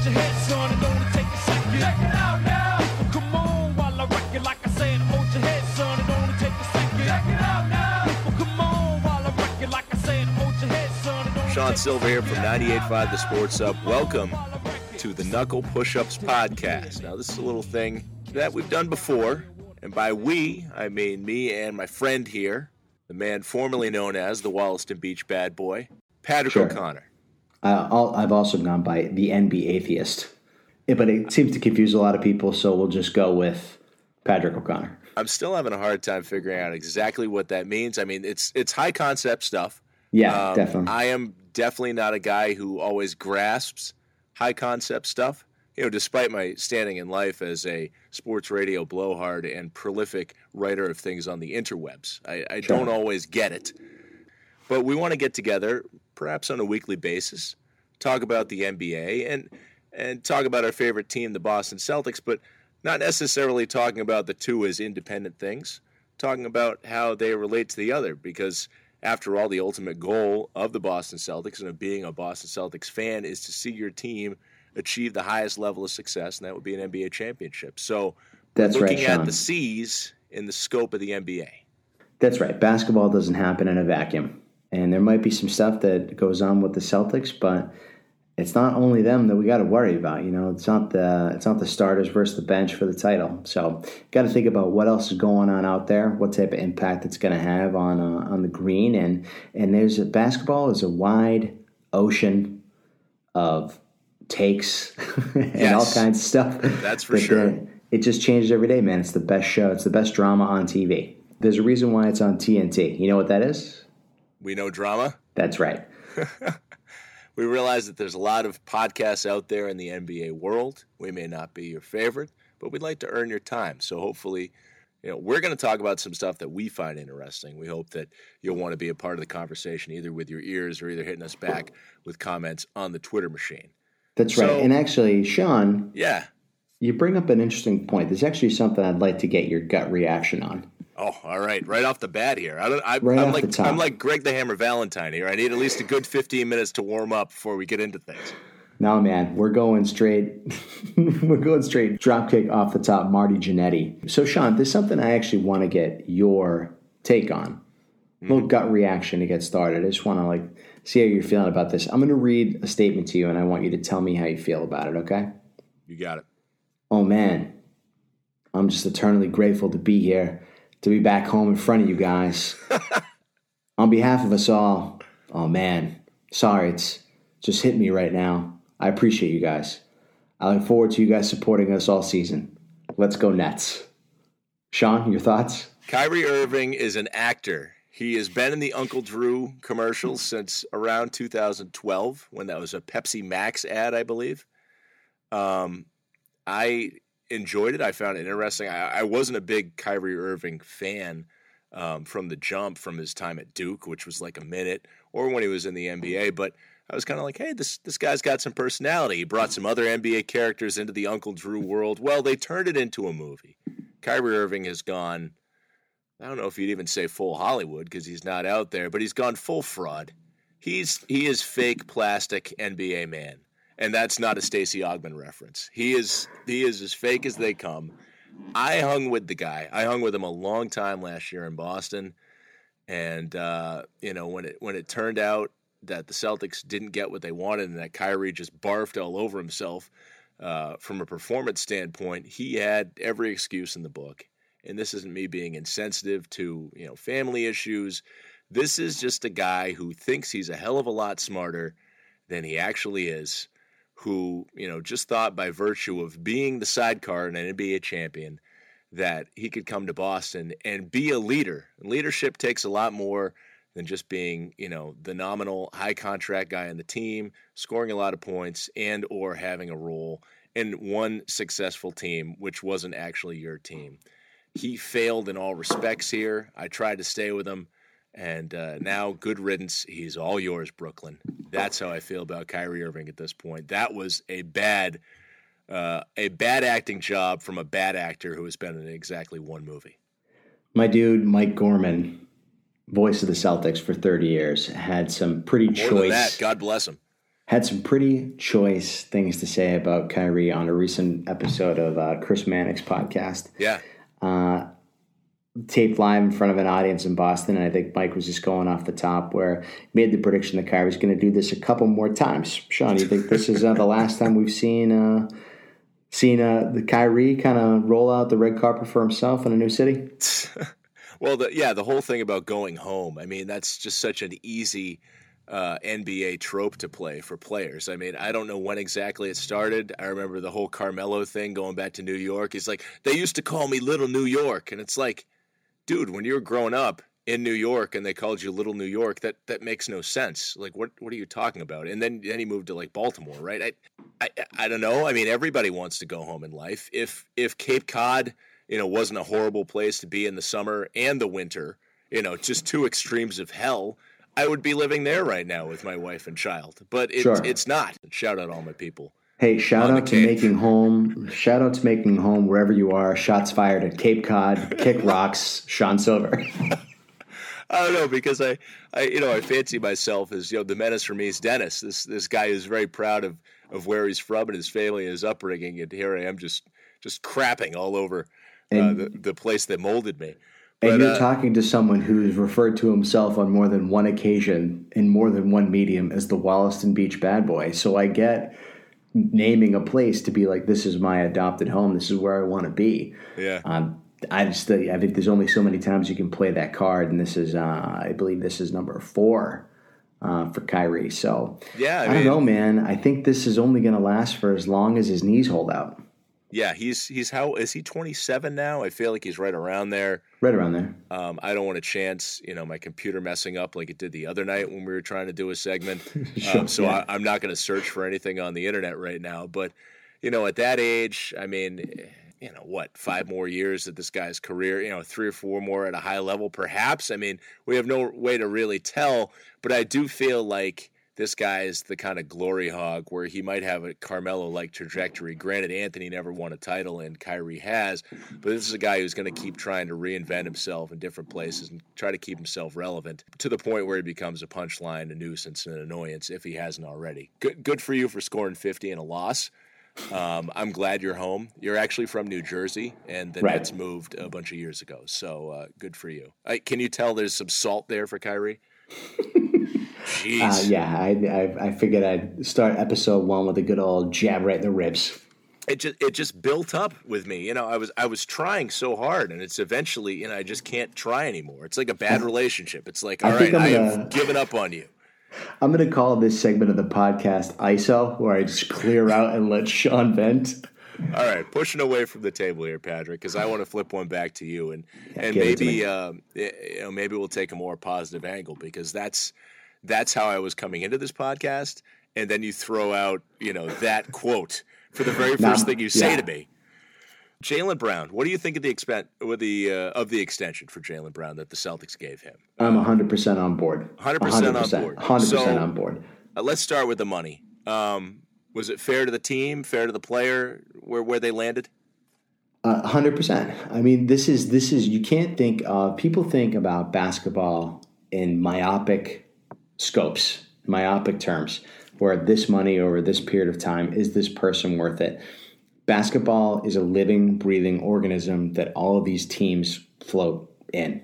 hold your head, son. It only take a second. Check it out now. Come on, while I wreck it, like I said, hold your head, son. It only take a second. Check it out now. Come on, while I wreck it, like I said, hold your head, son. It Sean Sylver here from 98.5 The Sports Hub. Welcome to the Knuckle Push-Ups Podcast. Now, this is a little thing that we've done before, and by we, I mean me and my friend here, the man formerly known as the Wollaston Beach Bad Boy, Padraic Sure. O'Connor. Uh, I'll, I've also gone by the NB atheist, but it seems to confuse a lot of people, so we'll just go with Padraic O'Connor. I'm still having a hard time figuring out exactly what that means. I mean, it's it's high concept stuff. Yeah, Um, definitely. I am definitely not a guy who always grasps high concept stuff. You know, despite my standing in life as a sports radio blowhard and prolific writer of things on the interwebs, I, I Sure. don't always get it. But we want to get together, perhaps on a weekly basis, talk about the NBA and and talk about our favorite team, the Boston Celtics, but not necessarily talking about the two as independent things, talking about how they relate to the other, because after all, the ultimate goal of the Boston Celtics and of being a Boston Celtics fan is to see your team achieve the highest level of success, and that would be an NBA championship. So, That's right, looking at the C's in the scope of the NBA. That's right. Basketball doesn't happen in a vacuum. And there might be some stuff that goes on with the Celtics, but it's not only them that we got to worry about. You know, it's not the it's not the starters versus the bench for the title. So, got to think about what else is going on out there, what type of impact it's going to have on uh, on the green, and and there's a basketball is a wide ocean of takes and all kinds of stuff. That's for that sure. It just changes every day, man. It's the best show. It's the best drama on TV. There's a reason why it's on TNT. You know what that is? We know drama. That's right. We realize that there's a lot of podcasts out there in the NBA world. We may not be your favorite, but we'd like to earn your time. So hopefully, you know, we're going to talk about some stuff that we find interesting. We hope that you'll want to be a part of the conversation, either with your ears or either hitting us back with comments on the Twitter machine. That's So- right. And actually, Sean, Yeah. you bring up an interesting point. There's actually something I'd like to get your gut reaction on. Oh, all right. Right off the bat here. I don't, I, Right off like. I'm like Greg the Hammer Valentine here. I need at least a good 15 minutes to warm up before we get into things. No, man, we're going straight. we're going straight dropkick off the top, Marty Jannetty. So, Sean, there's something I actually want to get your take on. A little hmm. gut reaction to get started. I just want to like see how you're feeling about this. I'm going to read a statement to you, and I want you to tell me how you feel about it. Okay? You got it. Oh man, I'm just eternally grateful to be here, to be back home in front of you guys. On behalf of us all, oh man, sorry, it's just hit me right now. I appreciate you guys. I look forward to you guys supporting us all season. Let's go Nets. Sean, your thoughts? Kyrie Irving is an actor. He has been in the Uncle Drew commercials since around 2012, when that was a Pepsi Max ad, I believe. Um, I enjoyed it. I found it interesting. I, I wasn't a big Kyrie Irving fan um, from the jump, from his time at Duke, which was like a minute, or when he was in the NBA. But I was kind of like, hey, this this guy's got some personality. He brought some other NBA characters into the Uncle Drew world. Well, they turned it into a movie. Kyrie Irving has gone. I don't know if you'd even say full Hollywood because he's not out there, but he's gone full fraud. He's he is fake plastic NBA man, and that's not a Stacey Augmon reference. He is he is as fake as they come. I hung with the guy. I hung with him a long time last year in Boston, and uh, you know when it when it turned out that the Celtics didn't get what they wanted and that Kyrie just barfed all over himself uh, from a performance standpoint, he had every excuse in the book. And this isn't me being insensitive to you know family issues. This is just a guy who thinks he's a hell of a lot smarter than he actually is. Who you know just thought by virtue of being the sidecar and an NBA champion that he could come to Boston and be a leader. And leadership takes a lot more than just being, you know, the nominal high contract guy on the team, scoring a lot of points and or having a role in one successful team which wasn't actually your team. He failed in all respects here. I tried to stay with him and uh, now good riddance. He's all yours, Brooklyn. That's how I feel about Kyrie Irving at this point. That was a bad uh, a bad acting job from a bad actor who has been in exactly one movie. My dude, Mike Gorman, voice of the Celtics for 30 years, had some pretty More than that, choice God bless him. had some pretty choice things to say about Kyrie on a recent episode of uh, Chris Mannix podcast. Yeah. Taped live in front of an audience in Boston, and I think Mike was just going off the top where he made the prediction that Kyrie's going to do this a couple more times. Sean, you think this is uh, the last time we've seen uh, seen uh, the Kyrie kind of roll out the red carpet for himself in a new city? Well, the, yeah, the whole thing about going home. I mean, that's just such an easy uh, NBA trope to play for players. I mean, I don't know when exactly it started. I remember the whole Carmelo thing going back to New York. He's like, they used to call me Little New York, and it's like, dude, when you were growing up in New York and they called you Little New York, that that makes no sense. Like, what what are you talking about? And then then he moved to like Baltimore, right? I I, I don't know. I mean, everybody wants to go home in life. If if Cape Cod, you know, wasn't a horrible place to be in the summer and the winter, you know, just two extremes of hell. I would be living there right now with my wife and child, but it's Sure. it's not. Shout out all my people. Hey, shout out to Cape. making home. Shout out to making home wherever you are. Shots fired at Cape Cod, Kick Rocks, Sean Sylver. I don't know because I, I, you know, I fancy myself as you know the menace from East Dennis. This this guy is very proud of of where he's from and his family and his upbringing, and here I am just just crapping all over uh, the the place that molded me. And you're uh, talking to someone who's referred to himself on more than one occasion in more than one medium as the Wollaston Beach bad boy. So I get naming a place to be like, this is my adopted home. This is where I want to be. Yeah, Um, I just I think there's only so many times you can play that card, and this is uh, I believe this is number four uh, for Kyrie. So yeah. I, I, mean, don't know, man. I think this is only going to last for as long as his knees hold out. Yeah. He's he's how is he 27 now? I feel like he's right around there. Right around there. Um, I don't want to chance, you know, my computer messing up like it did the other night when we were trying to do a segment. Sure, um, so yeah. I, I'm not going to search for anything on the internet right now. But you know, at that age, I mean, eh, you know, what five more years of this guy's career? You know, three or four more at a high level, perhaps. I mean, we have no way to really tell. But I do feel like this guy is the kind of glory hog where he might have a Carmelo like trajectory. Granted, Anthony never won a title and Kyrie has, but this is a guy who's going to keep trying to reinvent himself in different places and try to keep himself relevant to the point where he becomes a punchline, a nuisance, and an annoyance if he hasn't already. Good, good for you for scoring 50 in a loss. Um, I'm glad you're home. You're actually from New Jersey, and the Right. Nets moved a bunch of years ago. So uh, good for you. I, can you tell there's some salt there for Kyrie? Jeez. Uh, yeah, I, I I figured I'd start episode one with a good old jab right in the ribs. it just it just built up with me. You know, I was I was trying so hard, and it's eventually you know I just can't try anymore. It's like a bad relationship. It's like I all think right, I'm I gonna- have given up on you. I'm going to call this segment of the podcast ISO, where I just clear out and let Sean vent. All right, pushing away from the table here, Padraic, because I want to flip one back to you, and and it to maybe um, you know maybe we'll take a more positive angle because that's that's how I was coming into this podcast, and then you throw out you know that quote for the very first thing you say yeah. to me. Jaylen Brown, what do you think of the expen- with the uh, of the extension for Jaylen Brown that the Celtics gave him? I'm 100% on board. 100% on board. 100% on board. Uh, let's start with the money. Um, was it fair to the team, fair to the player, where where they landed? Hundred percent. I mean, this is this is you can't think of people think about basketball in myopic scopes, myopic terms, where this money over this period of time is this person worth it? Basketball is a living, breathing organism that all of these teams float in.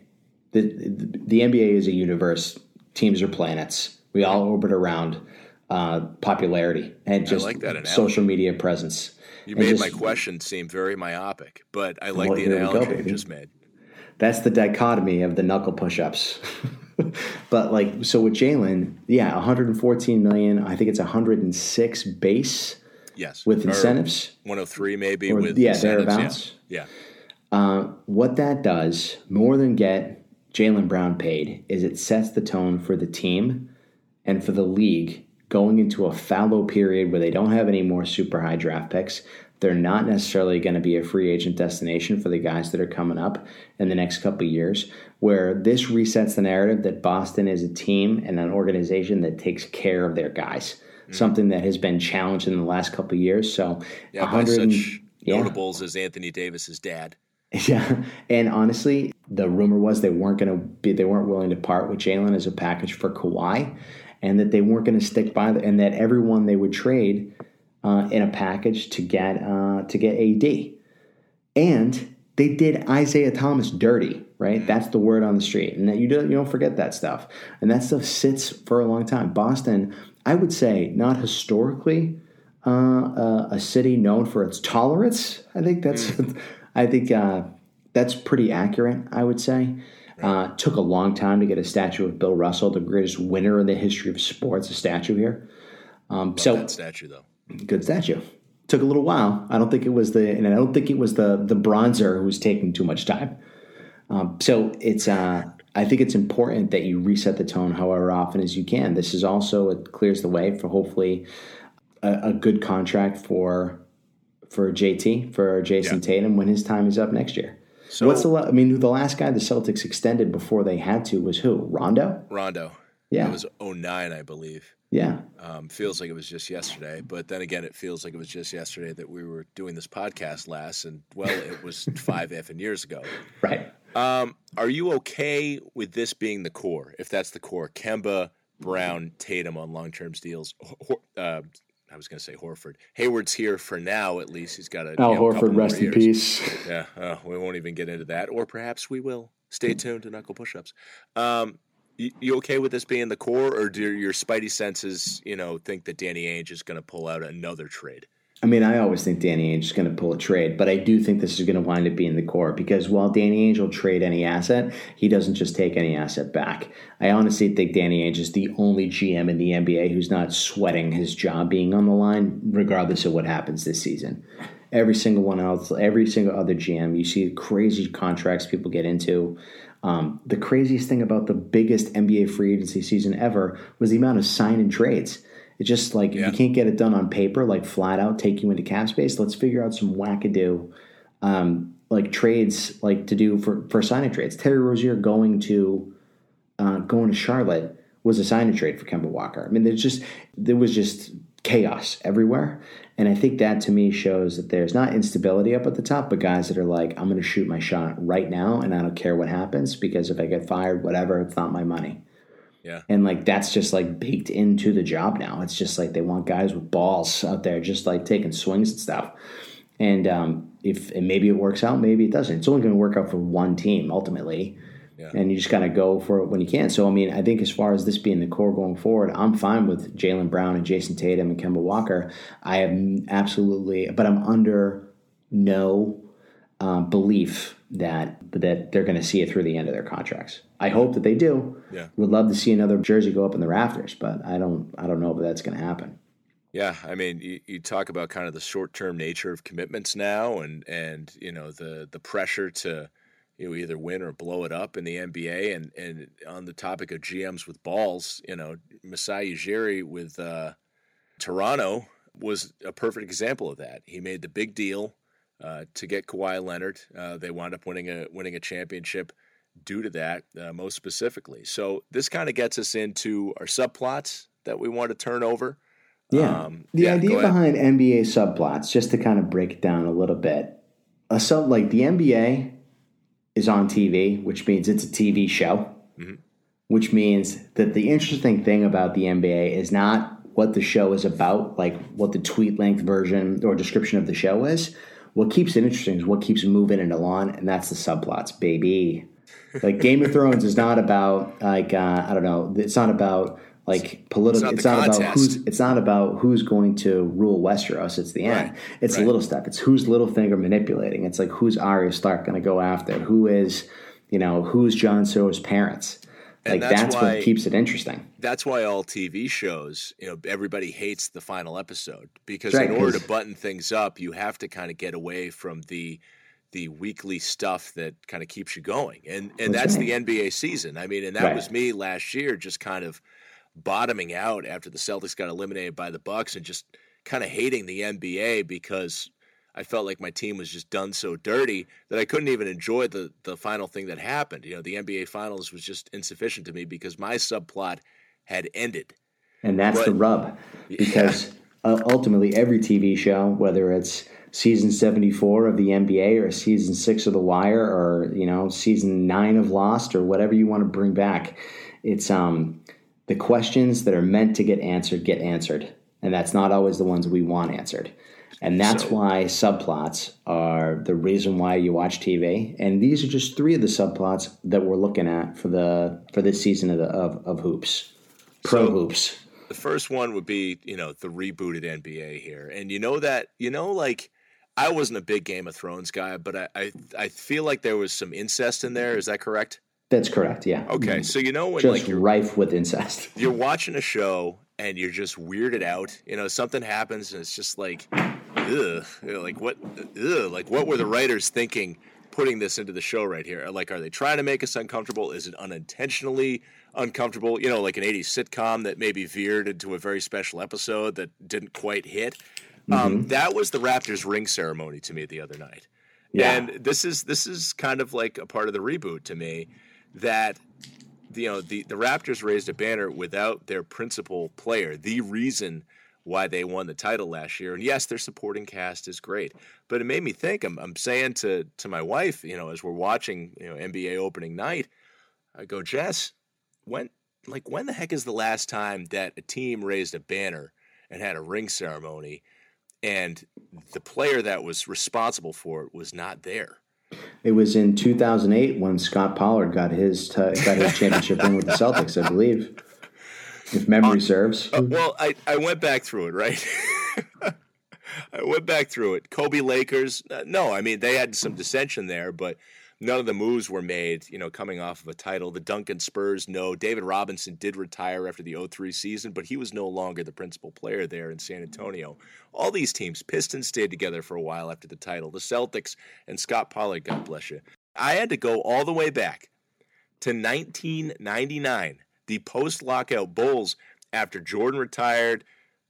The, the, the NBA is a universe. Teams are planets. We all orbit around uh, popularity and just like that social media presence. You And made just- my question seem very myopic, but I like Well, the we go, analogy you just made. That's the dichotomy of the knuckle push-ups. but like, so with Jaylen, yeah, 114 million. I think it's 106 base Yes, with Or incentives. 103 maybe Or- with yeah, incentives. thereabouts. Yeah, Uh, what that does more than get Jaylen Brown paid is it sets the tone for the team and for the league going into a fallow period where they don't have any more super high draft picks. They're not necessarily going to be a free agent destination for the guys that are coming up in the next couple of years. Where this resets the narrative that Boston is a team and an organization that takes care of their guys, something that has been challenged in the last couple of years. So, yeah, by 100 such yeah. notables as Anthony Davis's dad. Yeah, and honestly, the rumor was they weren't going to be they weren't willing to part with Jaylen as a package for Kawhi, and that they weren't going to stick by the, and that everyone they would trade uh, in a package to get uh, to get AD, and they did Isaiah Thomas dirty, right? That's the word on the street, and that you don't you don't forget that stuff, and that stuff sits for a long time. Boston, I would say, not historically uh, uh, a city known for its tolerance. I think that's, I think uh, that's pretty accurate. I would say. Uh, took a long time to get a statue of Bill Russell, the greatest winner in the history of sports, a statue here. Um, so statue though. good statue. Took a little while. I don't think it was the, and I don't think it was the the bronzer who was taking too much time. Um, so it's, uh, I think it's important that you reset the tone however often as you can. This is also it clears the way for hopefully a, a good contract for for JT for Jayson Yeah. Tatum when his time is up next year. So What's the? I mean, the last guy the Celtics extended before they had to was who? Rondo. Rondo. Yeah, It was 09, I believe. Yeah. Um, feels like it was just yesterday, but then again, it feels like it was just yesterday that we were doing this podcast last, and well, it was five effing years ago. Right. Um, are you okay with this being the core? If that's the core, Kemba, Brown, Tatum on long-term deals. Hor- uh, I was going to say Horford. Hayward's here for now, at least. He's got a Al you know, Horford, rest in peace. Yeah, uh, we won't even get into that, or perhaps we will. Stay tuned to Knuckle Push-ups. Um, you, you okay with this being the core, or do your spidey senses, you know, think that Danny Ainge is going to pull out another trade? I mean, I always think Danny Ainge is going to pull a trade, but I do think this is going to wind up being the core because while Danny Ainge will trade any asset, he doesn't just take any asset back. I honestly think Danny Ainge is the only GM in the NBA who's not sweating his job being on the line, regardless of what happens this season. Every single one else, every single other GM, you see crazy contracts people get into. Um, the craziest thing about the biggest NBA free agency season ever was the amount of sign and trades. It's just like if Yeah. you can't get it done on paper, like flat out take you into cap space. Let's figure out some wackadoo um, like trades, like to do for for signing trades. Terry Rozier going to uh, going to Charlotte was a sign and trade for Kemba Walker. I mean, there's just there was just chaos everywhere, and I think that to me shows that there's not instability up at the top, but guys that are like, I'm going to shoot my shot right now, and I don't care what happens because if I get fired, whatever, it's not my money. Yeah. And like that's just like baked into the job now. It's just like they want guys with balls out there, just like taking swings and stuff. And um, if and maybe it works out, maybe it doesn't. It's only going to work out for one team ultimately, Yeah. and you just got to go for it when you can. So I mean, I think as far as this being the core going forward, I'm fine with Jaylen Brown and Jayson Tatum and Kemba Walker. I am absolutely, but I'm under no um, belief that that they're going to see it through the end of their contracts. I hope that they do. Yeah. Would love to see another jersey go up in the rafters, but I don't. I don't know if that's going to happen. Yeah, I mean, you, you talk about kind of the short-term nature of commitments now, and and you know the the pressure to you know either win or blow it up in the NBA, and and on the topic of GMs with balls, you know, Masai Ujiri with uh, Toronto was a perfect example of that. He made the big deal uh, to get Kawhi Leonard. Uh, they wound up winning a winning a championship due to that, uh, most specifically. So this kind of gets us into our subplots that we want to turn over. Yeah. Um, the yeah, idea behind NBA subplots, just to kind of break it down a little bit, a sub like the NBA is on TV, which means it's a TV show, Mhm. which means that the interesting thing about the NBA is not what the show is about, like what the tweet length version or description of the show is. What keeps it interesting is what keeps it moving and along, and that's the subplots, baby. Like Game of Thrones is not about like uh, I don't know. It's not about like political. It's It's not not, about who's. It's not about who's going to rule Westeros. It's the end. Right, It's right. the little stuff. It's who's Littlefinger manipulating. It's like who's Arya Stark going to go after? Who is, you know, who's Jon Snow's parents? And Like that's that's, why- what keeps it interesting. that's why all TV shows, you know, everybody hates the final episode because right, in order to button things up, you have to kind of get away from the the weekly stuff that kind of keeps you going. And and That's that's, right. the NBA season. I mean, and that Right. was me last year just kind of bottoming out after the Celtics got eliminated by the Bucks and just kind of hating the NBA because I felt like my team was just done so dirty that I couldn't even enjoy the the final thing that happened. You know, the NBA finals was just insufficient to me because my subplot had ended. And that's the rub. Because uh, ultimately, every TV show, whether it's season 74 of the NBA or season six of The Wire or, you know, season nine of Lost or whatever you want to bring back, it's, um, the questions that are meant to get answered get answered. And that's not always the ones we want answered. And that's So- why subplots are the reason why you watch TV. And these are just three of the subplots that we're looking at for the for this season of the, of, of hoops, pro So- hoops. The first one would be, you know, the rebooted NBA here. And you know that, you know, like I wasn't a big Game of Thrones guy, but I, I, I feel like there was some incest in there. Is that correct? That's correct. Yeah. Okay. So you know when Just like you're rife with incest. you're watching a show and you're just weirded out. You know, something happens and it's just like, ugh, like what, ugh, like what were the writers thinking putting this into the show right here? Like, are they trying to make us uncomfortable? Is it unintentionally uncomfortable? You know, like an '80s sitcom that maybe veered into a very special episode that didn't quite hit. Um, that was the Raptors ring ceremony to me the other night. Yeah. And this is this is kind of like a part of the reboot to me that you know the, the Raptors raised a banner without their principal player, the reason why they won the title last year. And yes, their supporting cast is great, but it made me think. I'm, I'm saying to to my wife, you know, as we're watching you know NBA opening night, I go, Jess, when like when the heck is the last time that a team raised a banner and had a ring ceremony, and the player that was responsible for it was not there? It was in 2008 when Scott Pollard got his t- got his championship ring with the Celtics, I believe, if memory serves. Uh, well, I, I went back through it, right? I went back through it. Kobe Lakers, uh, no, I mean, they had some dissension there, but none of the moves were made, you know, coming off of a title. The Duncan Spurs, no. David Robinson did retire after the 03 season, but he was no longer the principal player there in San Antonio. All these teams, Pistons stayed together for a while after the title. The Celtics and Scott Pollard, God bless you. I had to go all the way back to 1999, the post lockout Bulls, after Jordan retired.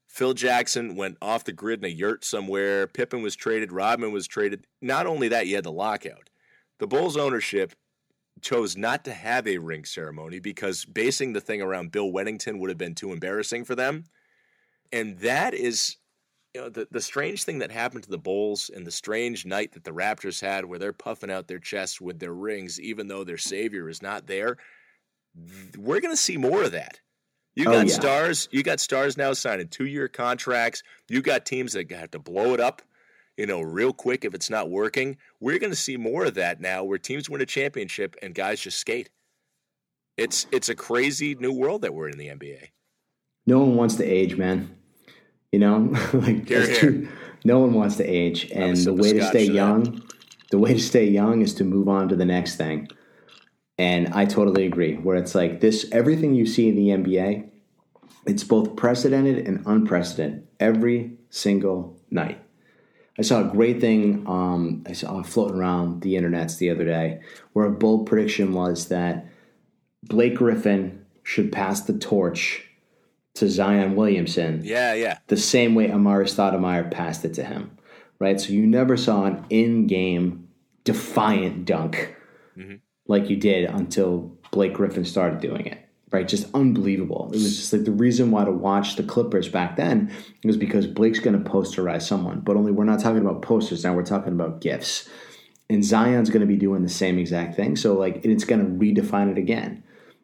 Phil Jackson went off the grid in a yurt somewhere. Pippen was traded. Rodman was traded. Not only that, you had the lockout. The Bulls ownership chose not to have a ring ceremony because basing the thing around Bill Wennington would have been too embarrassing for them. And that is you know, the, the strange thing that happened to the Bulls and the strange night that the Raptors had where they're puffing out their chests with their rings, even though their savior is not there. We're going to see more of that. You Oh, got yeah. stars. You got stars now signing two-year contracts. You got teams that have to blow it up, you know, real quick if it's not working. We're going to see more of that now, where teams win a championship and guys just skate. It's it's a crazy new world that we're in the NBA. No one wants to age, man. You know, like hear. true. No one wants to age, and the way to stay young, the way to stay young is to move on to the next thing. And I totally agree. Where it's like this, everything you see in the NBA, it's both precedented and unprecedented every single night. I saw a great thing um, I saw floating around the internets the other day, where a bold prediction was that Blake Griffin should pass the torch to Zion Williamson Yeah, yeah. the same way Amar'e Stoudemire passed it to him, right? So you never saw an in-game defiant dunk like you did until Blake Griffin started doing it, right? Just unbelievable. It was just like the reason why to watch the Clippers back then was because Blake's going to posterize someone, but only we're not talking about posters now. We're talking about gifts, and Zion's going to be doing the same exact thing. So like it's going to redefine it again.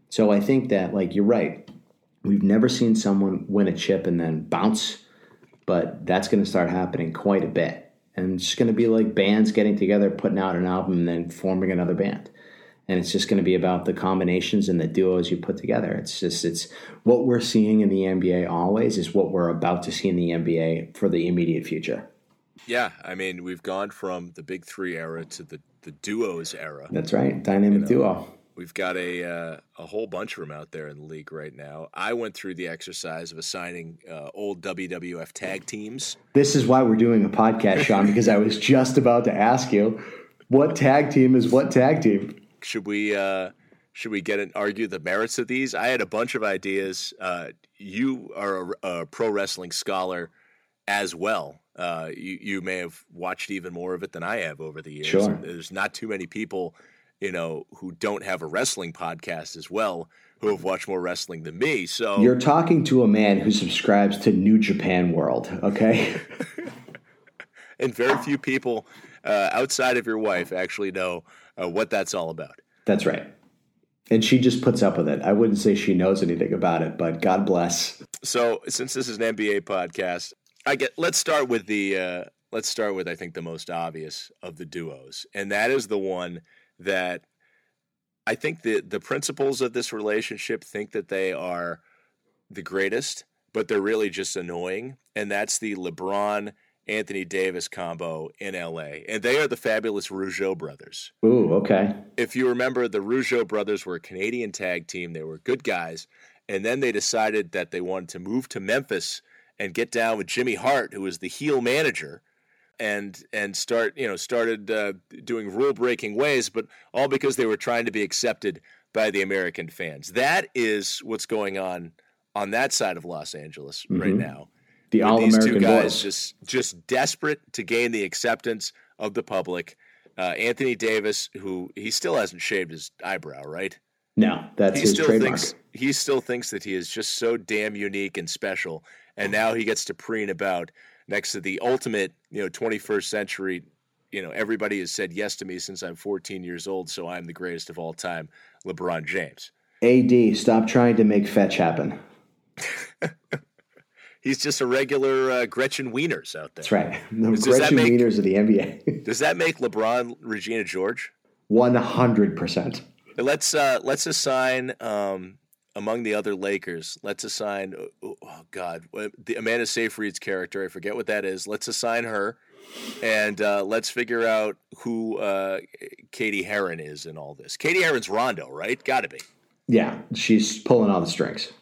So I think that like you're right. We've never seen someone win a chip and then bounce, but that's going to start happening quite a bit. And it's just going to be like bands getting together, putting out an album, and then forming another band. And it's just going to be about the combinations and the duos you put together. It's just, it's what we're seeing in the NBA always is what we're about to see in the NBA for the immediate future. Yeah, I mean, we've gone from the big three era to the, the duos era. That's right. Dynamic duo. We've got a uh, a whole bunch of them out there in the league right now. I went through the exercise of assigning uh, old WWF tag teams. This is why we're doing a podcast, Sean, because I was just about to ask you what tag team is what tag team? Should we uh, should we get and argue the merits of these? I had a bunch of ideas. Uh, you are a, a pro wrestling scholar as well. Uh, you you may have watched even more of it than I have over the years. Sure. There's not too many people, you know, who don't have a wrestling podcast as well who have watched more wrestling than me. So You're talking to a man who subscribes to New Japan World, okay? and very few people uh, outside of your wife actually know uh, what that's all about. That's right. And she just puts up with it. I wouldn't say she knows anything about it, but God bless. So, since this is an NBA podcast, I get let's start with the uh, let's start with I think the most obvious of the duos, and that is the one that I think the the principals of this relationship think that they are the greatest, but they're really just annoying, and that's the LeBron Anthony Davis combo in LA, and they are the fabulous Rougeau brothers. Ooh, okay. If you remember, the Rougeau brothers were a Canadian tag team. They were good guys, and then they decided that they wanted to move to Memphis and get down with Jimmy Hart, who was the heel manager, and and start you know started uh, doing rule breaking ways, but all because they were trying to be accepted by the American fans. That is what's going on on that side of Los Angeles right Mhm. now. The all these two American guys boys. just just desperate to gain the acceptance of the public. Uh, Anthony Davis, who he still hasn't shaved his eyebrow, right? no, that's he his still trademark. thinks he still thinks that he is just so damn unique and special, and now he gets to preen about next to the ultimate, you know, 21st century. You know, everybody has said yes to me since I'm 14 years old, so I'm the greatest of all time, LeBron James. AD, stop trying to make fetch happen. He's just a regular uh, Gretchen Wieners out there. That's right. The Does that Gretchen make- Wieners of the NBA. Does that make LeBron Regina George? 100%. Let's uh, let's assign um, among the other Lakers. Let's assign oh, oh God, the Amanda Seyfried's character. I forget what that is. Let's assign her, and uh, let's figure out who uh, Cady Heron is in all this. Cady Heron's Rondo, right? Got to be. Yeah, she's pulling all the strings.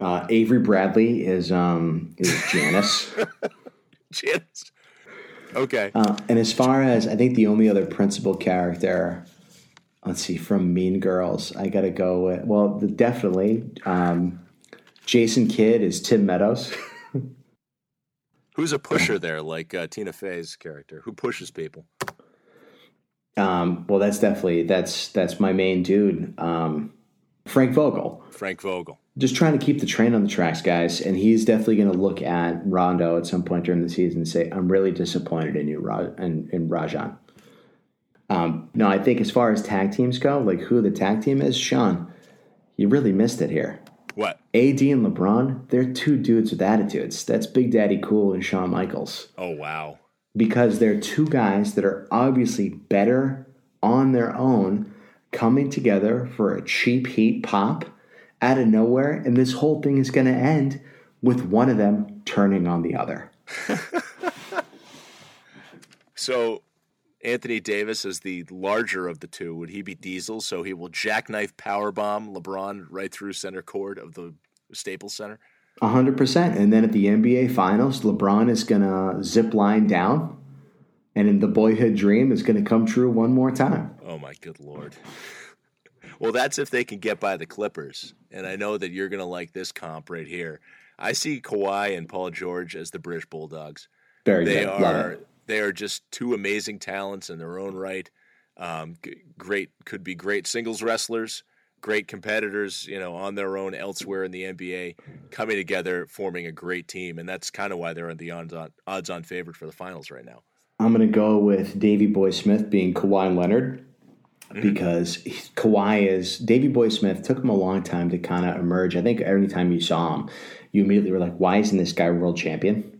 Uh, Avery Bradley is um, is Janice. Janice. Okay. Uh, and as far as I think the only other principal character, let's see, from Mean Girls, I got to go with, well, the, definitely um, Jason Kidd is Tim Meadows. Who's a pusher there, like uh, Tina Fey's character? Who pushes people? um, well, that's definitely, that's that's my main dude. Um, Frank Vogel. Frank Vogel. Just trying to keep the train on the tracks, guys. And he's definitely going to look at Rondo at some point during the season and say, I'm really disappointed in you, Ra- in, in Rajon. Um, no, I think as far as tag teams go, like who the tag team is, Sean, you really missed it here. What? AD and LeBron, they're two dudes with attitudes. That's Big Daddy Cool and Shawn Michaels. Oh wow. Because they're two guys that are obviously better on their own, coming together for a cheap heat pop out of nowhere. And this whole thing is going to end with one of them turning on the other. So Anthony Davis is the larger of the two. Would he be Diesel? So he will jackknife powerbomb LeBron right through center court of the Staples Center. 100%. And then at the NBA Finals, LeBron is going to zip line down. And in the boyhood dream is going to come true one more time. Oh my good lord. Well, that's if they can get by the Clippers. And I know that you're going to like this comp right here. I see Kawhi and Paul George as the British Bulldogs. Very They good. Are they are just two amazing talents in their own right. Um, great could be great singles wrestlers, great competitors, you know, on their own elsewhere in the NBA, coming together, forming a great team, and that's kind of why they're the odds on odds on favorite for the finals right now. I'm going to go with Davy Boy Smith being Kawhi Leonard Mm-hmm. because he- Kawhi is Davy Boy Smith took him a long time to kind of emerge. I think every time you saw him, you immediately were like, "Why isn't this guy world champion?"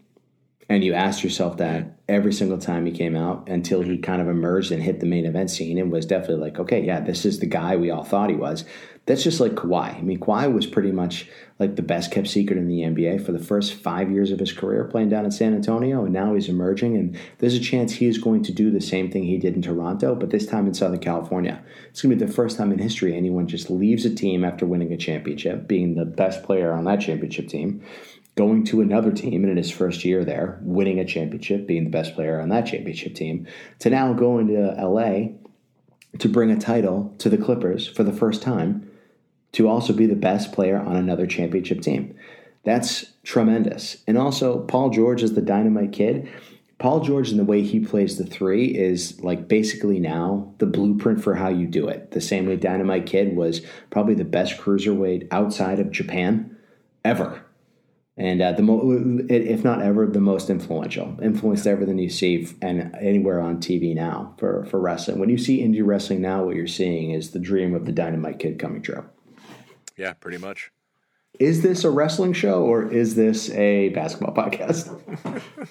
And you asked yourself that every single time he came out until he kind of emerged and hit the main event scene and was definitely like, okay, yeah, this is the guy we all thought he was. That's just like Kawhi. I mean, Kawhi was pretty much like the best kept secret in the NBA for the first five years of his career playing down in San Antonio, and now he's emerging. And there's a chance he is going to do the same thing he did in Toronto, but this time in Southern California. It's going to be the first time in history anyone just leaves a team after winning a championship, being the best player on that championship team, going to another team and in his first year there, winning a championship, being the best player on that championship team, to now going to LA to bring a title to the Clippers for the first time to also be the best player on another championship team. That's tremendous. And also, Paul George is the dynamite kid. Paul George, and the way he plays the three, is like basically now the blueprint for how you do it. The same way Dynamite Kid was probably the best cruiserweight outside of Japan ever. And uh, the mo- if not ever the most influential, influenced everything you see and anywhere on TV now for for wrestling. When you see indie wrestling now, what you're seeing is the dream of the Dynamite Kid coming true. Yeah, pretty much. Is this a wrestling show or is this a basketball podcast?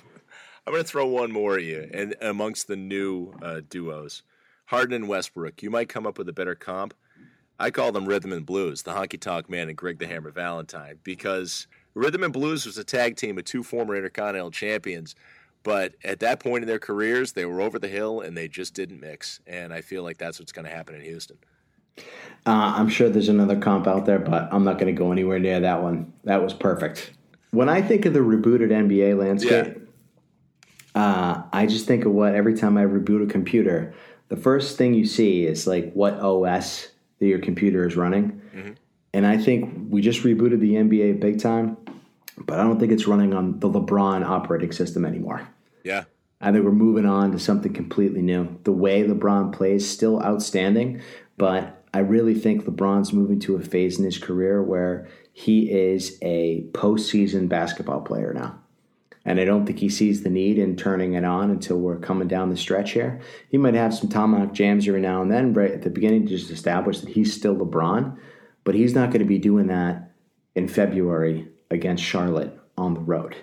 I'm going to throw one more at you, and amongst the new uh, duos, Harden and Westbrook, you might come up with a better comp. I call them Rhythm and Blues, the Honky Tonk Man and Greg the Hammer Valentine, because Rhythm and Blues was a tag team of two former Intercontinental champions, but at that point in their careers, they were over the hill and they just didn't mix. And I feel like that's what's going to happen in Houston. Uh, I'm sure there's another comp out there, but I'm not going to go anywhere near that one. That was perfect. When I think of the rebooted NBA landscape, yeah. uh, I just think of what every time I reboot a computer, the first thing you see is like what OS that your computer is running. Mm-hmm. And I think we just rebooted the NBA big time, but I don't think it's running on the LeBron operating system anymore. Yeah. I think we're moving on to something completely new. The way LeBron plays still outstanding, but I really think LeBron's moving to a phase in his career where he is a postseason basketball player now. And I don't think he sees the need in turning it on until we're coming down the stretch here. He might have some tomahawk jams every now and then, but at the beginning to just establish that he's still LeBron. But he's not going to be doing that in February against Charlotte on the road.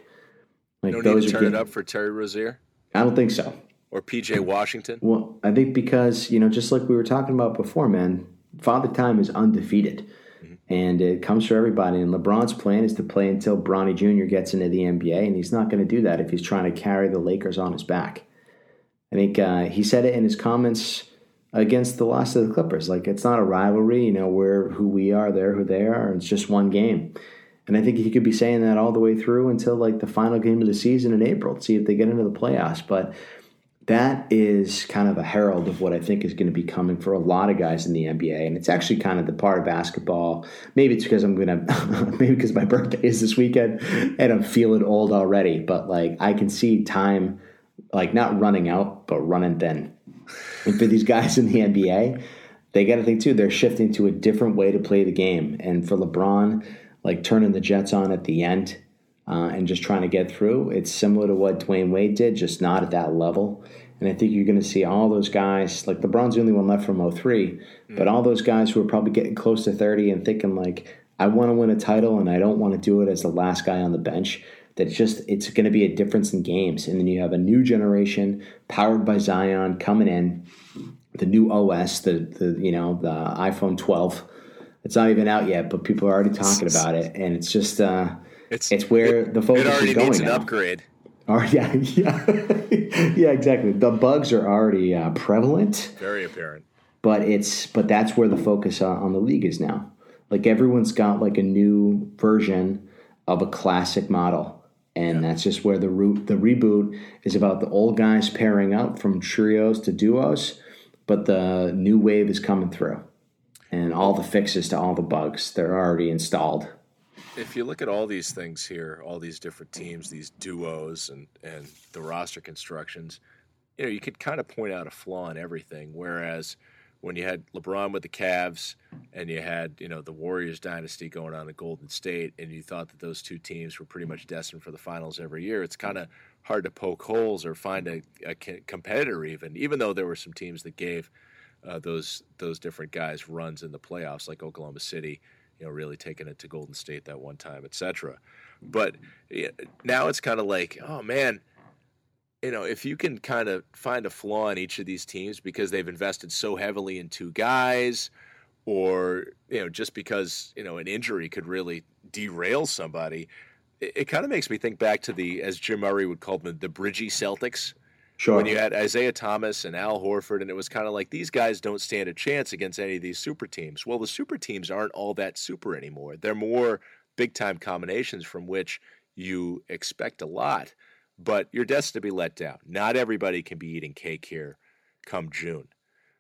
Like no those need to turn getting, it up for Terry Rozier. I don't think so. Or PJ Washington. Well, I think because you know, just like we were talking about before, man, Father Time is undefeated and it comes for everybody. And LeBron's plan is to play until Bronny Jr. gets into the NBA, and he's not going to do that if he's trying to carry the Lakers on his back. I think uh, he said it in his comments against the loss of the Clippers. Like it's not a rivalry, you know, we're who we are, they're who they are. It's just one game. And I think he could be saying that all the way through until like the final game of the season in April to see if they get into the playoffs. But that is kind of a herald of what I think is going to be coming for a lot of guys in the NBA. And it's actually kind of the part of basketball. Maybe it's because I'm going to, maybe because my birthday is this weekend and I'm feeling old already. But like I can see time, like not running out, but running thin. And for these guys in the NBA, they got to think too, they're shifting to a different way to play the game. And for LeBron, like turning the Jets on at the end uh, and just trying to get through. It's similar to what Dwyane Wade did, just not at that level. And I think you're going to see all those guys, like LeBron's the only one left from 03, mm-hmm. but all those guys who are probably getting close to 30 and thinking, like, I want to win a title and I don't want to do it as the last guy on the bench. That just it's going to be a difference in games, and then you have a new generation powered by Zion coming in, the new OS, the the you know the iPhone 12. It's not even out yet, but people are already talking about it, and it's just uh, it's it's where it, the focus it already is going needs an now. upgrade. Oh yeah, yeah, yeah, exactly. The bugs are already uh, prevalent, very apparent. But it's but that's where the focus on, on the league is now. Like everyone's got like a new version of a classic model, and yeah. that's just where the root the reboot is about the old guys pairing up from trios to duos, but the new wave is coming through, and all the fixes to all the bugs they're already installed if you look at all these things here, all these different teams, these duos, and and the roster constructions, you know, you could kind of point out a flaw in everything. Whereas when you had LeBron with the Cavs and you had you know the Warriors dynasty going on at Golden State, and you thought that those two teams were pretty much destined for the finals every year, it's kind of hard to poke holes or find a, a competitor even. Even though there were some teams that gave uh, those those different guys runs in the playoffs, like Oklahoma City you know, really taking it to Golden State that one time, etc. But now it's kind of like, oh man, you know, if you can kind of find a flaw in each of these teams because they've invested so heavily in two guys, or you know, just because you know an injury could really derail somebody, it, it kind of makes me think back to the, as Jim Murray would call them, the Bridgie Celtics Sure. When you had Isaiah Thomas and Al Horford, and it was kind of like these guys don't stand a chance against any of these super teams. Well, the super teams aren't all that super anymore. They're more big time combinations from which you expect a lot, but you're destined to be let down. Not everybody can be eating cake here come June.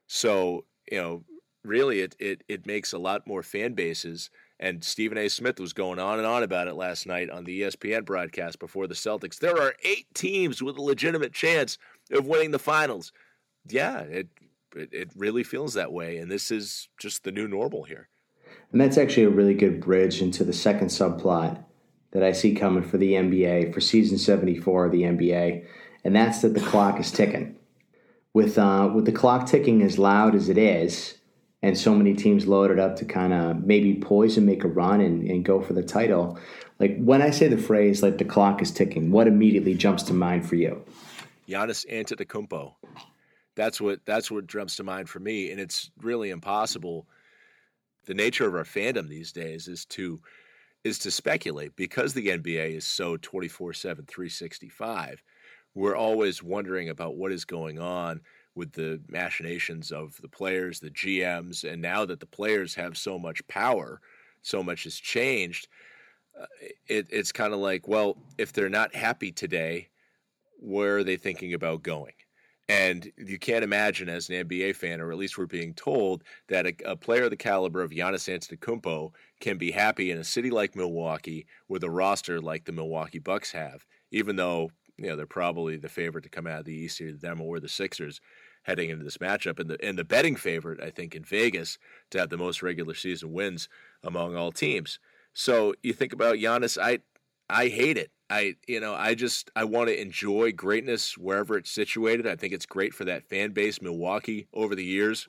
So, you know, really it, it, it makes a lot more fan bases. And Stephen A. Smith was going on and on about it last night on the ESPN broadcast before the Celtics. There are eight teams with a legitimate chance of winning the finals. Yeah, it, it, it really feels that way. And this is just the new normal here. And that's actually a really good bridge into the second subplot that I see coming for the NBA for season 74 of the NBA, and that's that the clock is ticking. With uh, with the clock ticking as loud as it is, and so many teams loaded up to kind of maybe poise and make a run and, and go for the title. Like when I say the phrase like the clock is ticking, what immediately jumps to mind for you? Giannis Antetokounmpo. That's what that's what jumps to mind for me, and it's really impossible. The nature of our fandom these days is to is to speculate because the NBA is so 24/7 365. We're always wondering about what is going on with the machinations of the players, the GMs, and now that the players have so much power, so much has changed. Uh, it, it's kind of like, well, if they're not happy today, where are they thinking about going? And you can't imagine, as an NBA fan, or at least we're being told, that a, a, player of the caliber of Giannis Antetokounmpo can be happy in a city like Milwaukee with a roster like the Milwaukee Bucks have, even though you know they're probably the favorite to come out of the East, either them or the Sixers heading into this matchup, and the and the betting favorite, I think, in Vegas to have the most regular season wins among all teams. So you think about Giannis, I I hate it. I you know I just I want to enjoy greatness wherever it's situated. I think it's great for that fan base. Milwaukee over the years,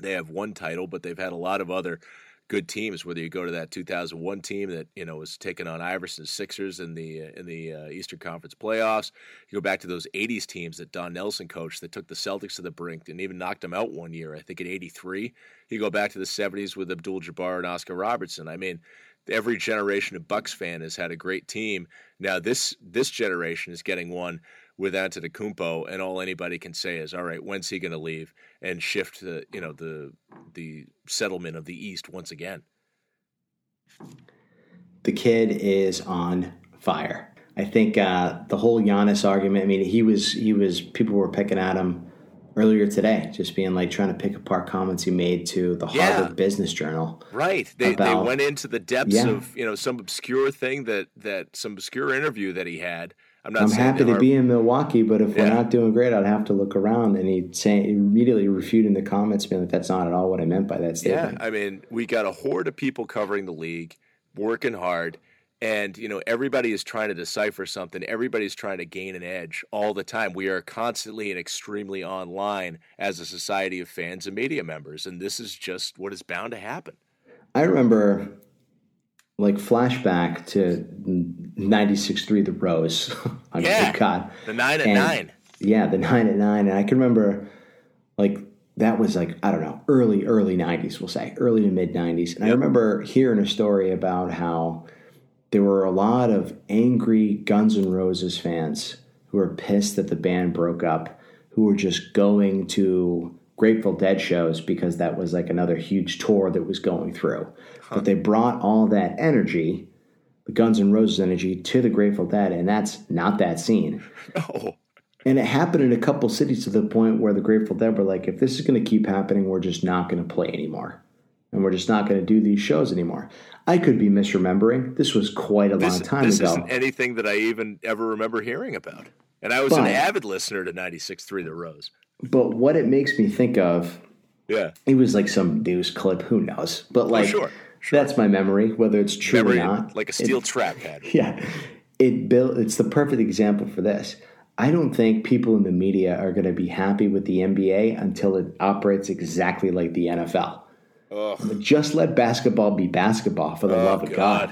they have one title, but they've had a lot of other good teams. Whether you go to that 2001 team that you know was taking on Iverson's Sixers in the uh, in the uh, Eastern Conference playoffs, you go back to those 80s teams that Don Nelson coached that took the Celtics to the brink and even knocked them out one year. I think in '83. You go back to the 70s with Abdul Jabbar and Oscar Robertson. I mean, every generation of Bucks fan has had a great team. Now this this generation is getting one with Antetokounmpo, and all anybody can say is, "All right, when's he going to leave and shift the you know the the settlement of the East once again?" The kid is on fire. I think uh, the whole Giannis argument. I mean, he was he was people were picking at him earlier today, just being like trying to pick apart comments he made to the Harvard yeah. Business Journal. Right. They, about, they went into the depths yeah. of you know some obscure thing that that some obscure interview that he had. I'm. I'm happy to be in Milwaukee, but if yeah. we're not doing great, I'd have to look around. And he saying immediately refuting the comments, being like, "That's not at all what I meant by that statement." Yeah, I mean, we got a horde of people covering the league, working hard and you know everybody is trying to decipher something everybody's trying to gain an edge all the time we are constantly and extremely online as a society of fans and media members and this is just what is bound to happen i remember like flashback to 96.3 the rose on yeah, God. the 9 at and, 9 yeah the 9 at 9 and i can remember like that was like i don't know early early 90s we'll say early to mid 90s and yep. i remember hearing a story about how there were a lot of angry Guns N' Roses fans who were pissed that the band broke up, who were just going to Grateful Dead shows because that was like another huge tour that was going through. Huh. But they brought all that energy, the Guns N' Roses energy, to the Grateful Dead, and that's not that scene. No. And it happened in a couple cities to the point where the Grateful Dead were like, if this is going to keep happening, we're just not going to play anymore. And we're just not going to do these shows anymore. I could be misremembering. This was quite a this, long time this ago. This isn't anything that I even ever remember hearing about. And I was but, an avid listener to 96.3 The Rose. But what it makes me think of, yeah, it was like some news clip. Who knows? But oh, like, oh, sure, sure. that's my memory, whether it's true memory, or not. Like a steel it, trap had. Yeah, it built. It's the perfect example for this. I don't think people in the media are going to be happy with the NBA until it operates exactly like the NFL. Ugh. Just let basketball be basketball for the oh, love of God. God.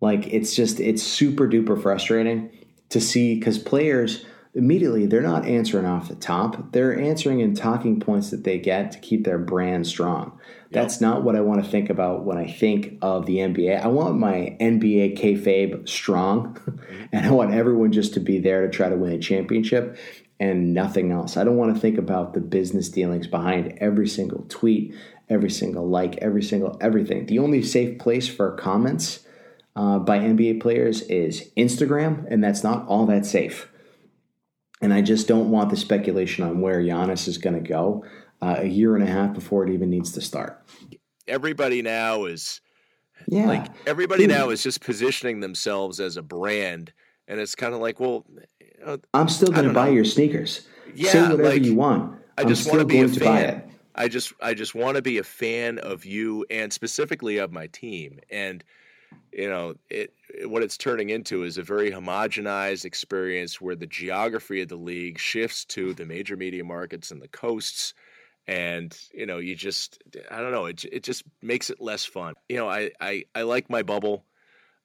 Like it's just it's super duper frustrating to see because players immediately they're not answering off the top. They're answering in talking points that they get to keep their brand strong. Yep. That's not what I want to think about when I think of the NBA. I want my NBA kayfabe strong, and I want everyone just to be there to try to win a championship and nothing else. I don't want to think about the business dealings behind every single tweet, every single like, every single everything. The only safe place for comments uh, by NBA players is Instagram, and that's not all that safe. And I just don't want the speculation on where Giannis is going to go uh, a year and a half before it even needs to start. Everybody now is, yeah, like everybody Dude. now is just positioning themselves as a brand, and it's kind of like, well, uh, I'm still going to buy know. your sneakers. Yeah, Say whatever like, you want. I just want to be a fan. I just I just want to be a fan of you and specifically of my team. And you know, it what it's turning into is a very homogenized experience where the geography of the league shifts to the major media markets and the coasts. And you know you just i don't know it, it just makes it less fun. You know i i, I like my bubble.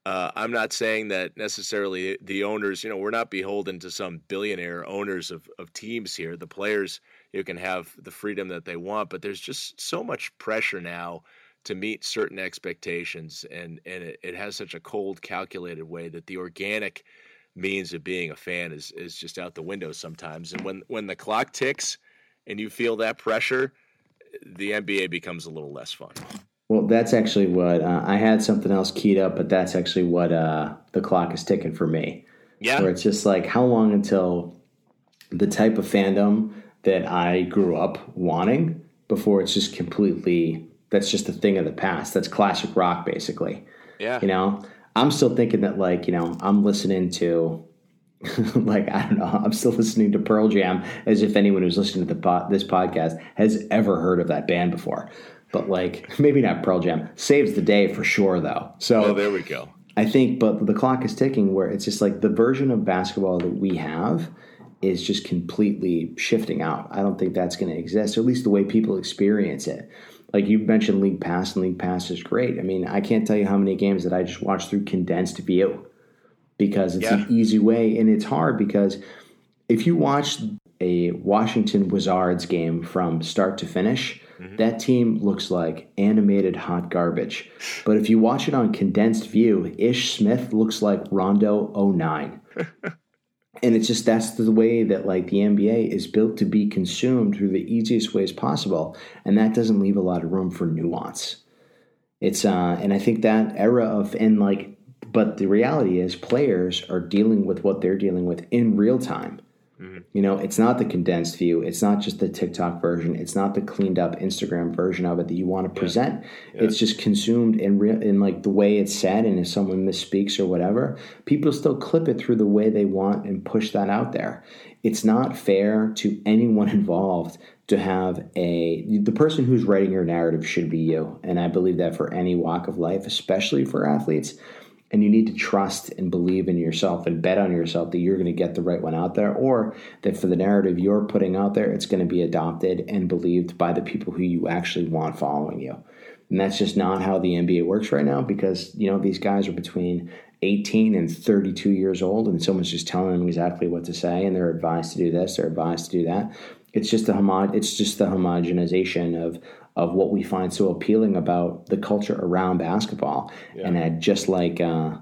Uh, i'm not saying that necessarily the owners you know we're not beholden to some billionaire owners of, of teams here the players you can have the freedom that they want but there's just so much pressure now to meet certain expectations and and it, it has such a cold calculated way that the organic means of being a fan is is just out the window sometimes and when when the clock ticks and you feel that pressure the NBA becomes a little less fun. Well, that's actually what uh, I had something else keyed up, but that's actually what uh, the clock is ticking for me. Yeah. Where it's just like, how long until the type of fandom that I grew up wanting before it's just completely, that's just a thing of the past. That's classic rock, basically. Yeah. You know, I'm still thinking that, like, you know, I'm listening to, like, I don't know, I'm still listening to Pearl Jam as if anyone who's listening to the pod, this podcast has ever heard of that band before. But, like, maybe not Pearl Jam. Saves the day for sure, though. So, Oh, there we go. I think, but the clock is ticking where it's just like the version of basketball that we have is just completely shifting out. I don't think that's going to exist, or at least the way people experience it. Like you mentioned, League Pass, and League Pass is great. I mean, I can't tell you how many games that I just watched through condensed view because it's an easy way, and it's hard because if you watch a Washington Wizards game from start to finish, mm-hmm. that team looks like animated hot garbage. But if you watch it on condensed view, Ish Smith looks like Rondo 09. and it's just that's the way that like the NBA is built to be consumed through the easiest ways possible, and that doesn't leave a lot of room for nuance. It's uh and I think that era of and like but the reality is players are dealing with what they're dealing with in real time. Mm-hmm. You know, it's not the condensed view. It's not just the TikTok version. It's not the cleaned up Instagram version of it that you want to present. It's just consumed in real in like the way it's said. And if someone misspeaks or whatever, people still clip it through the way they want and push that out there. It's not fair to anyone involved to have a the person who's writing your narrative should be you. And I believe that for any walk of life, especially for athletes and you need to trust and believe in yourself and bet on yourself that you're going to get the right one out there or that for the narrative you're putting out there it's going to be adopted and believed by the people who you actually want following you. And that's just not how the NBA works right now because you know these guys are between 18 and 32 years old and someone's just telling them exactly what to say and they're advised to do this they're advised to do that it's just the homo- it's just the homogenization of of what we find so appealing about the culture around basketball. And I'd just like uh,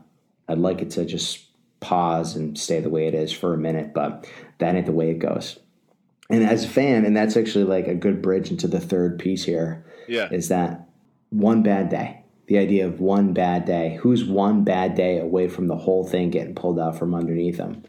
I'd like it to just pause and stay the way it is for a minute, but that ain't the way it goes. And as a fan, and that's actually like a good bridge into the third piece here, Yeah. is that one bad day. The idea of one bad day. Who's one bad day away from the whole thing getting pulled out from underneath them?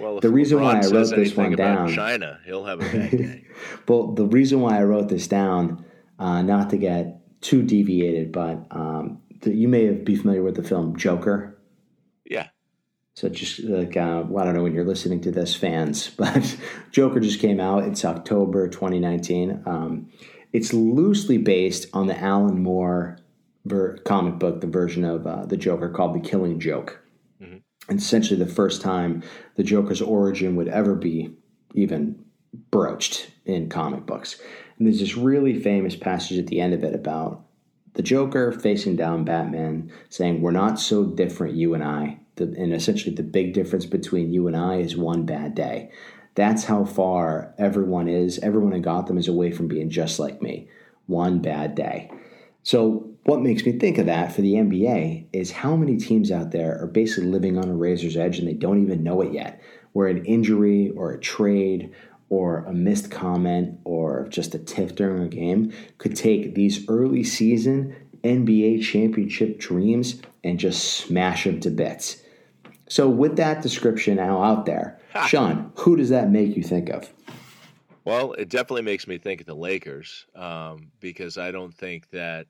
Well, The reason LeBron why I wrote this one down- China, he'll have a bad day. Well, the reason why I wrote this down, uh, not to get too deviated, but um, the, you may have be familiar with the film Joker. yeah. So just like uh, well, I don't know when you're listening to this, fans, but Joker just came out. It's October 2019. Um, it's loosely based on the Alan Moore ver- comic book, the version of uh, the Joker called The Killing Joke. Essentially, the first time the Joker's origin would ever be even broached in comic books. And there's this really famous passage at the end of it about the Joker facing down Batman, saying, We're not so different, you and I. The, and essentially, the big difference between you and I is one bad day. That's how far everyone is. Everyone in Gotham is away from being just like me. One bad day. So, what makes me think of that for the NBA is how many teams out there are basically living on a razor's edge and they don't even know it yet, where an injury or a trade or a missed comment or just a tiff during a game could take these early season NBA championship dreams and just smash them to bits. So, with that description now out there, Sean, who does that make you think of? Well, it definitely makes me think of the Lakers um, because I don't think that.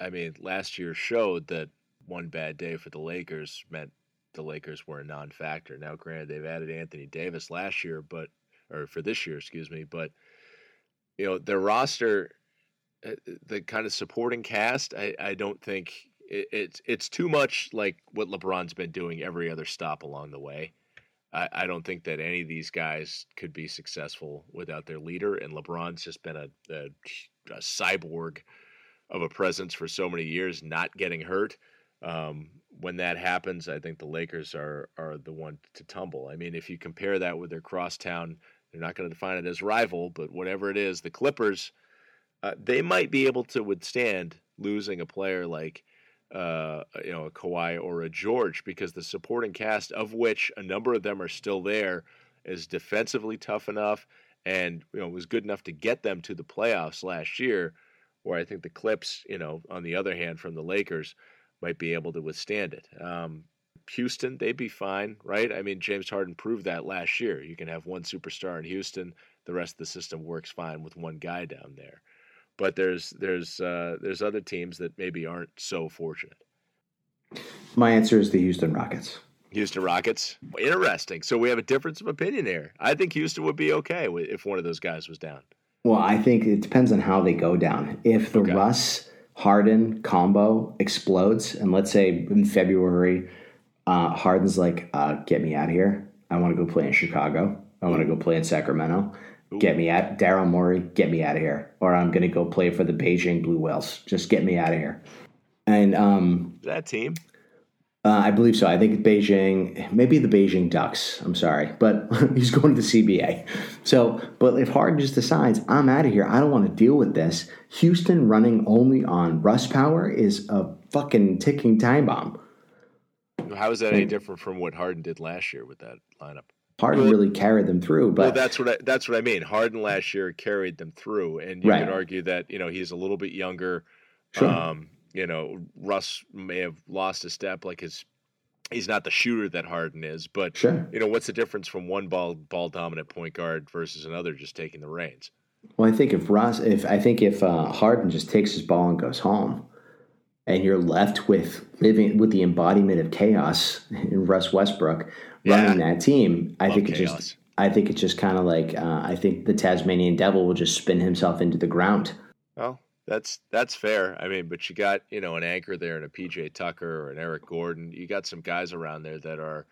I mean, last year showed that one bad day for the Lakers meant the Lakers were a non-factor. Now, granted, they've added Anthony Davis last year, but or for this year, excuse me, but you know their roster, uh, the kind of supporting cast, I, I don't think it, it's it's too much like what LeBron's been doing every other stop along the way. I, I don't think that any of these guys could be successful without their leader, and LeBron's just been a, a, a cyborg of a presence for so many years, not getting hurt. Um, when that happens, I think the Lakers are are the one to tumble. I mean, if you compare that with their crosstown, they're not going to define it as rival, but whatever it is, the Clippers, uh, they might be able to withstand losing a player like uh, you know a Kawhi or a George because the supporting cast, of which a number of them are still there, is defensively tough enough and you know was good enough to get them to the playoffs last year. Where I think the Clips, you know, on the other hand, from the Lakers, might be able to withstand it. Um, Houston, they'd be fine, right? I mean, James Harden proved that last year. You can have one superstar in Houston, the rest of the system works fine with one guy down there. But there's there's uh, there's other teams that maybe aren't so fortunate. My answer is the Houston Rockets. Houston Rockets, interesting. So we have a difference of opinion here. I think Houston would be okay if one of those guys was down. Well, I think it depends on how they go down. If the okay. Russ Harden combo explodes, and let's say in February, uh, Harden's like, uh, "Get me out of here! I want to go play in Chicago. I want to go play in Sacramento. Ooh. Get me out, Daryl Morey. Get me out of here, or I'm going to go play for the Beijing Blue Whales. Just get me out of here." And um, that team. Uh, I believe so. I think Beijing, maybe the Beijing Ducks. I'm sorry, but he's going to the CBA. So, but if Harden just decides I'm out of here, I don't want to deal with this. Houston running only on Russ power is a fucking ticking time bomb. How is that any different from what Harden did last year with that lineup? Harden well, really carried them through, but well, that's what I, that's what I mean. Harden last year carried them through, and you right. could argue that you know he's a little bit younger. Sure. Um, you know, Russ may have lost a step, like his he's not the shooter that Harden is, but sure. you know, what's the difference from one ball ball dominant point guard versus another just taking the reins? Well, I think if Russ, if I think if uh, Harden just takes his ball and goes home, and you're left with living with the embodiment of chaos in Russ Westbrook running yeah. that team, I Love think it's just. I think it's just kind of like uh, I think the Tasmanian Devil will just spin himself into the ground. Well, that's that's fair. I mean, but you got you know an anchor there and a PJ Tucker or an Eric Gordon. You got some guys around there that are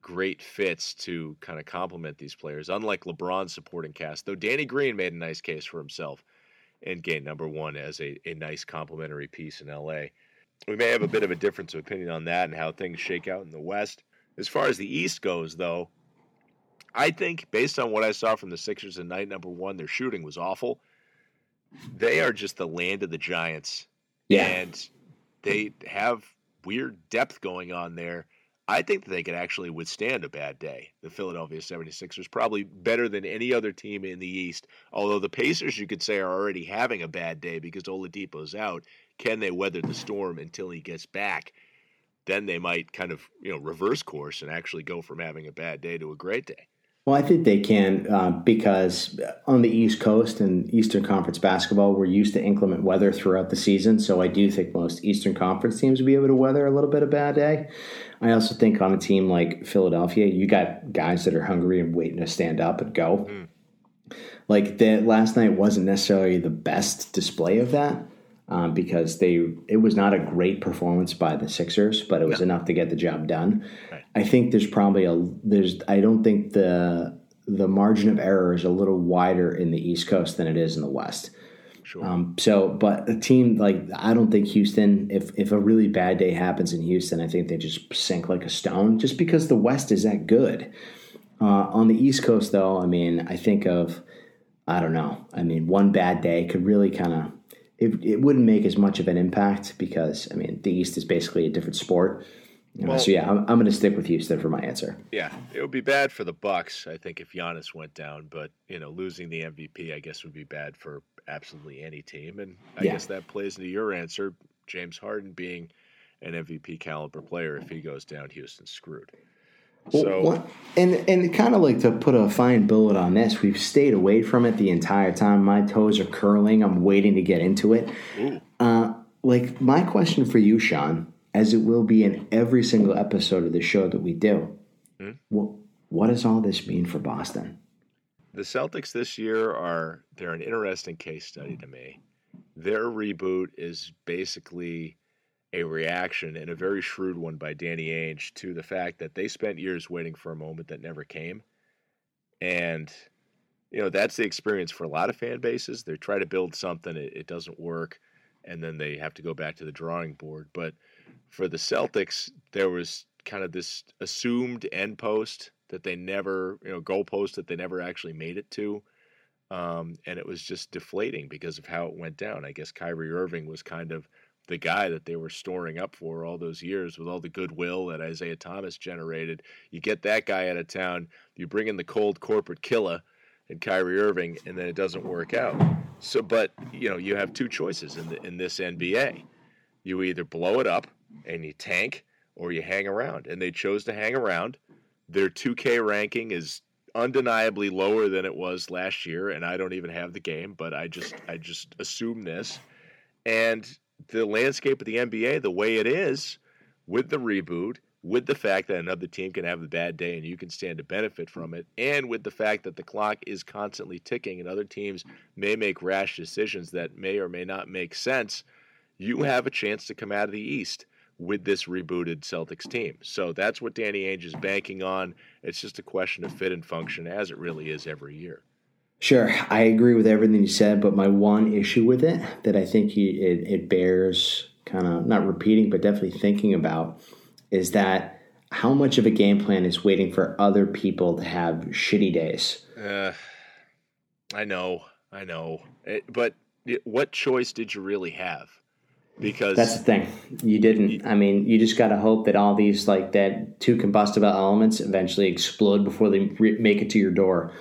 great fits to kind of complement these players. Unlike LeBron's supporting cast, though, Danny Green made a nice case for himself and gained number one as a, a nice complementary piece in LA. We may have a bit of a difference of opinion on that and how things shake out in the West. As far as the East goes, though, I think based on what I saw from the Sixers in night number one, their shooting was awful they are just the land of the giants. Yeah. And they have weird depth going on there. I think that they could actually withstand a bad day. The Philadelphia 76ers probably better than any other team in the East. Although the Pacers, you could say, are already having a bad day because Oladipo's out. Can they weather the storm until he gets back? Then they might kind of, you know, reverse course and actually go from having a bad day to a great day. Well, I think they can uh, because on the East Coast and Eastern Conference basketball, we're used to inclement weather throughout the season. So I do think most Eastern Conference teams will be able to weather a little bit of bad day. I also think on a team like Philadelphia, you got guys that are hungry and waiting to stand up and go. Mm. Like the last night wasn't necessarily the best display of that um, because they it was not a great performance by the Sixers, but it was no. enough to get the job done. Right. I think there's probably a there's I don't think the the margin of error is a little wider in the East Coast than it is in the West. Sure. Um, so, but a team like I don't think Houston. If if a really bad day happens in Houston, I think they just sink like a stone, just because the West is that good. Uh, on the East Coast, though, I mean, I think of I don't know. I mean, one bad day could really kind of it, it wouldn't make as much of an impact because I mean the East is basically a different sport. well, so yeah, I'm, I'm going to stick with Houston for my answer. Yeah, it would be bad for the Bucks, I think, if Giannis went down. But you know, losing the MVP, I guess, would be bad for absolutely any team. And I yeah. guess that plays into your answer, James Harden being an MVP caliber player. If he goes down, Houston's screwed. So, what, and and kind of like to put a fine bullet on this, we've stayed away from it the entire time. My toes are curling. I'm waiting to get into it. Uh, like my question for you, Sean, as it will be in every single episode of the show that we do, hmm? what what does all this mean for Boston? The Celtics this year are they're an interesting case study to me. Their reboot is basically a reaction and a very shrewd one by Danny Ainge to the fact that they spent years waiting for a moment that never came. And, you know, that's the experience for a lot of fan bases. They try to build something, it, it doesn't work, and then they have to go back to the drawing board. But for the Celtics, there was kind of this assumed end post that they never, you know, goal post that they never actually made it to. Um, and it was just deflating because of how it went down. I guess Kyrie Irving was kind of the guy that they were storing up for all those years with all the goodwill that Isaiah Thomas generated. You get that guy out of town, you bring in the cold corporate killer and Kyrie Irving, and then it doesn't work out. So, but you know, you have two choices in the, in this NBA. You either blow it up and you tank, or you hang around. And they chose to hang around. Their 2K ranking is undeniably lower than it was last year, and I don't even have the game, but I just I just assume this. And the landscape of the NBA, the way it is, with the reboot, with the fact that another team can have a bad day and you can stand to benefit from it, and with the fact that the clock is constantly ticking and other teams may make rash decisions that may or may not make sense, you have a chance to come out of the East with this rebooted Celtics team. So that's what Danny Ainge is banking on. It's just a question of fit and function, as it really is every year. Sure, I agree with everything you said, but my one issue with it that I think he, it, it bears kind of not repeating, but definitely thinking about is that how much of a game plan is waiting for other people to have shitty days. Uh, I know, I know, it, but what choice did you really have? because that's the thing you didn't i mean you just got to hope that all these like that two combustible elements eventually explode before they re- make it to your door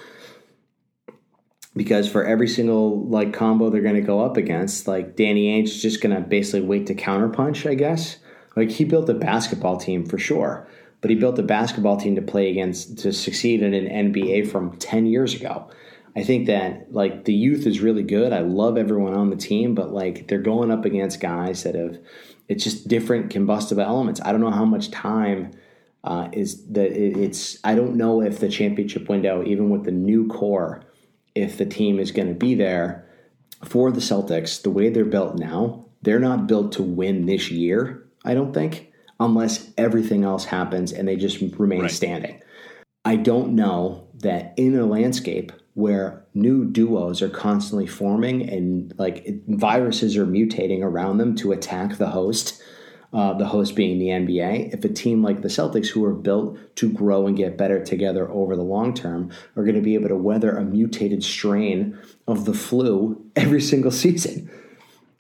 because for every single like combo they're going to go up against like danny ainge is just going to basically wait to counterpunch i guess like he built a basketball team for sure but he built a basketball team to play against to succeed in an nba from 10 years ago I think that like the youth is really good. I love everyone on the team, but like they're going up against guys that have it's just different combustible elements. I don't know how much time uh, is that it's. I don't know if the championship window, even with the new core, if the team is going to be there for the Celtics. The way they're built now, they're not built to win this year. I don't think, unless everything else happens and they just remain right. standing. I don't know that in a landscape where new duos are constantly forming and like viruses are mutating around them to attack the host. Uh, the host being the NBA. If a team like the Celtics, who are built to grow and get better together over the long term, are going to be able to weather a mutated strain of the flu every single season.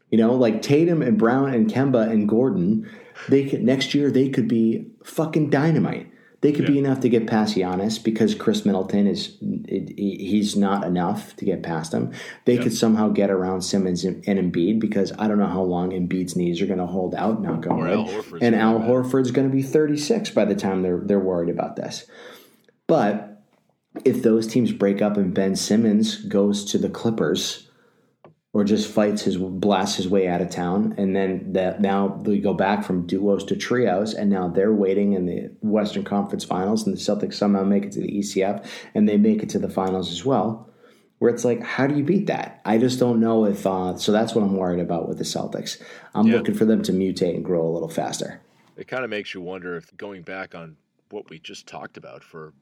You know, like Tatum and Brown and Kemba and Gordon, they could next year they could be fucking dynamite. They could yeah. be enough to get past Giannis because Khris Middleton is it, he's not enough to get past him. They yeah. could somehow get around Simmons and, Embiid because I don't know how long Embiid's knees are going to hold out. Knock on wood. And Al Horford's going to be 36 by the time they're they're worried about this. But if those teams break up and Ben Simmons goes to the Clippers or just fights his blasts his way out of town. And then that now they go back from duos to trios and now they're waiting in the western conference finals and the celtics somehow make it to the ecf and they make it to the finals as well where it's like how do you beat that? I just don't know if uh, so that's what i'm worried about with the celtics. I'm yeah. looking for them to mutate and grow a little faster. It kind of makes you wonder if going back on what we just talked about for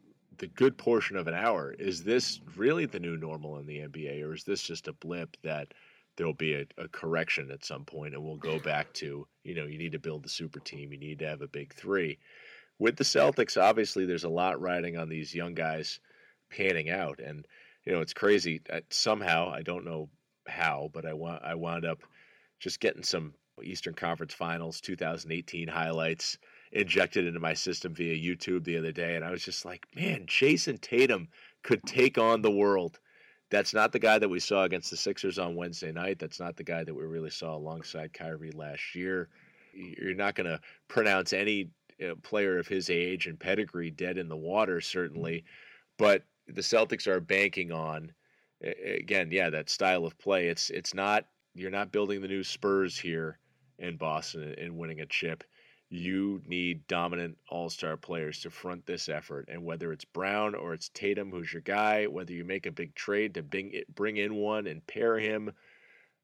the good portion of an hour. Is this really the new normal in the NBA, or is this just a blip that there'll be a, a, correction at some point and we'll go back to, you know, you need to build the super team, you need to have a big three. With the Celtics, obviously, there's a lot riding on these young guys panning out. And, you know, it's crazy. Uh, somehow, I don't know how, but I, wa- I wound up just getting some Eastern Conference Finals 2018 highlights injected into my system via YouTube the other day, and I was just like, man, Jayson Tatum could take on the world. That's not the guy that we saw against the Sixers on Wednesday night. That's not the guy that we really saw alongside Kyrie last year. You're not going to pronounce any uh, player of his age and pedigree dead in the water, certainly. But the Celtics are banking on, again, yeah, that style of play. It's it's not you're not building the new Spurs here in Boston and winning a chip you need dominant all star players to front this effort. And whether it's Brown or it's Tatum, who's your guy, whether you make a big trade to bring, bring in one and pair him,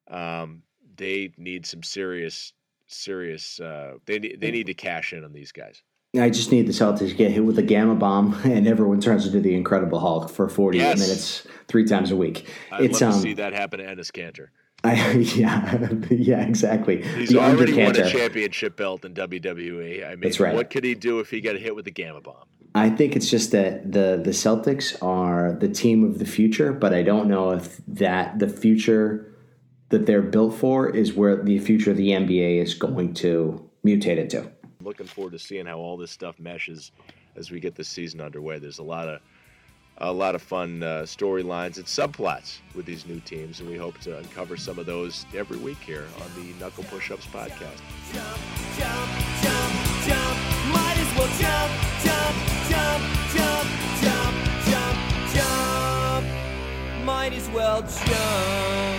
um, they need some serious serious. Uh, they they need to cash in on these guys. I just need the Celtics to get hit with a gamma bomb, and everyone turns into the Incredible Hulk for 48 Yes. minutes, three times a week. I'd it's love um, to see that happen to Enes Kanter. I, yeah, yeah, exactly. He's the already won a championship belt in WWE. I mean, That's right. what could he do if he got hit with the gamma bomb? I think it's just that the the Celtics are the team of the future, but I don't know if that the future that they're built for is where the future of the NBA is going to mutate into. I'm looking forward to seeing how all this stuff meshes as we get this season underway. There's a lot of a lot of fun uh, storylines and subplots with these new teams, and we hope to uncover some of those every week here on the Knuckle Push-Ups podcast. jump, jump, jump, jump. Might as well jump, jump, jump, jump, jump, jump, jump. Might as well jump.